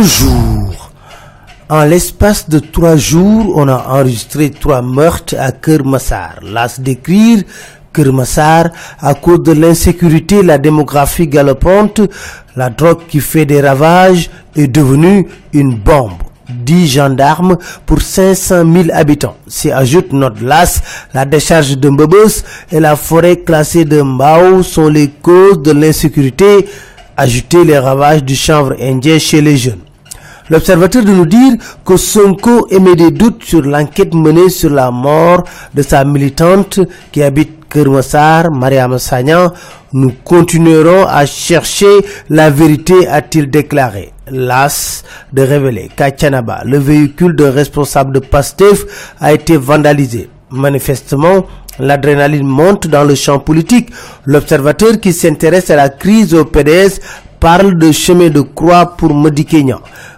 Bonjour. En l'espace de trois jours, on a enregistré trois meurtres à Kermassar. Las d'écrire Kermassar à cause de l'insécurité, la démographie galopante, la drogue qui fait des ravages est devenue une bombe. 10 gendarmes pour 500 000 habitants. S'y ajoute notre LAS, la décharge de Mbebos et la forêt classée de Mbao sont les causes de l'insécurité ajouter les ravages du chanvre indien chez les jeunes. L'observateur de nous dire que Sonko émet des doutes sur l'enquête menée sur la mort de sa militante qui habite Kermassar, Mariam Sagnan. Nous continuerons à chercher la vérité, a-t-il déclaré. Las de révéler qu'à le véhicule d'un responsable de PASTEF a été vandalisé. Manifestement, L'adrénaline monte dans le champ politique. L'observateur qui s'intéresse à la crise au PDS parle de chemin de croix pour Madiké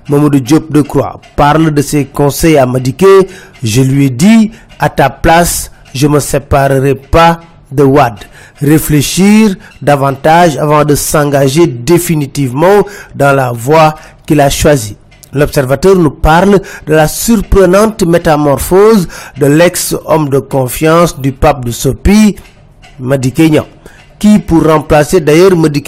Mamadou Diop de Croix parle de ses conseils à Madiké. Je lui ai dit, à ta place, je me séparerai pas de Wad. Réfléchir davantage avant de s'engager définitivement dans la voie qu'il a choisie. L'observateur nous parle de la surprenante métamorphose de l'ex-homme de confiance du pape de Sopi, Madi qui pour remplacer d'ailleurs Madi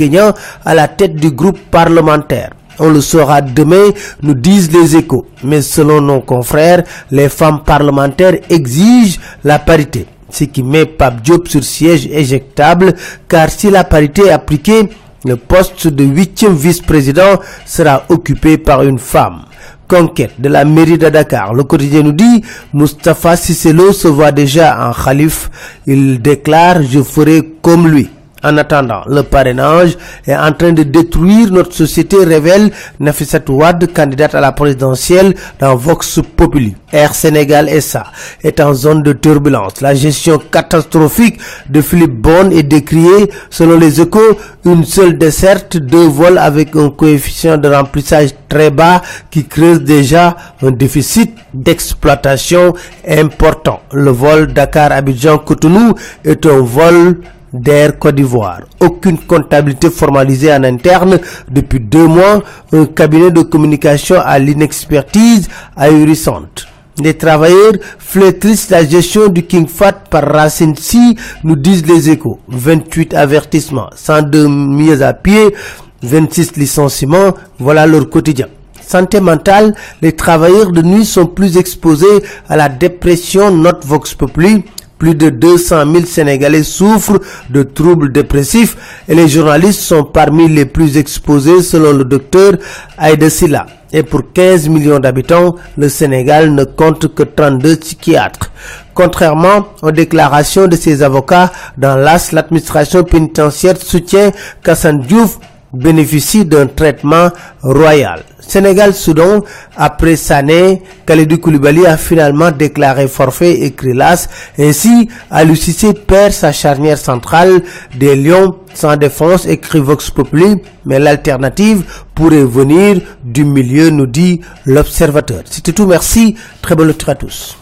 à la tête du groupe parlementaire. On le saura demain, nous disent les échos. Mais selon nos confrères, les femmes parlementaires exigent la parité. Ce qui met Pape Diop sur siège éjectable, car si la parité est appliquée, le poste de huitième vice-président sera occupé par une femme. Conquête de la mairie de Dakar. Le quotidien nous dit, Mustafa Sisselo se voit déjà en calife. Il déclare, je ferai comme lui. En attendant, le parrainage est en train de détruire notre société, révèle Nafisat Ouad, candidate à la présidentielle dans Vox Populi. Air Sénégal SA est en zone de turbulence. La gestion catastrophique de Philippe Bonne est décriée selon les échos. Une seule desserte, deux vols avec un coefficient de remplissage très bas qui creuse déjà un déficit d'exploitation important. Le vol Dakar-Abidjan-Cotonou est un vol d'Air Côte d'Ivoire. Aucune comptabilité formalisée en interne depuis deux mois. Un cabinet de communication à l'inexpertise ahurissante. Les travailleurs flétrissent la gestion du King Fat par Racine Si, nous disent les échos. 28 avertissements, 102 mises à pied, 26 licenciements, voilà leur quotidien. Santé mentale, les travailleurs de nuit sont plus exposés à la dépression, note Vox Populi. Plus de 200 000 Sénégalais souffrent de troubles dépressifs et les journalistes sont parmi les plus exposés selon le docteur Aïda Silla. Et pour 15 millions d'habitants, le Sénégal ne compte que 32 psychiatres. Contrairement aux déclarations de ses avocats, dans l'AS, l'administration pénitentiaire soutient qu'Assane bénéficie d'un traitement royal. Sénégal-Soudan, après Sané, Khalidou Koulibaly a finalement déclaré forfait et Krilas. Ainsi, Alucissé perd sa charnière centrale des Lions sans défense, écrit Vox Populi, mais l'alternative pourrait venir du milieu, nous dit l'observateur. C'était tout, merci, très bonne lecture à tous.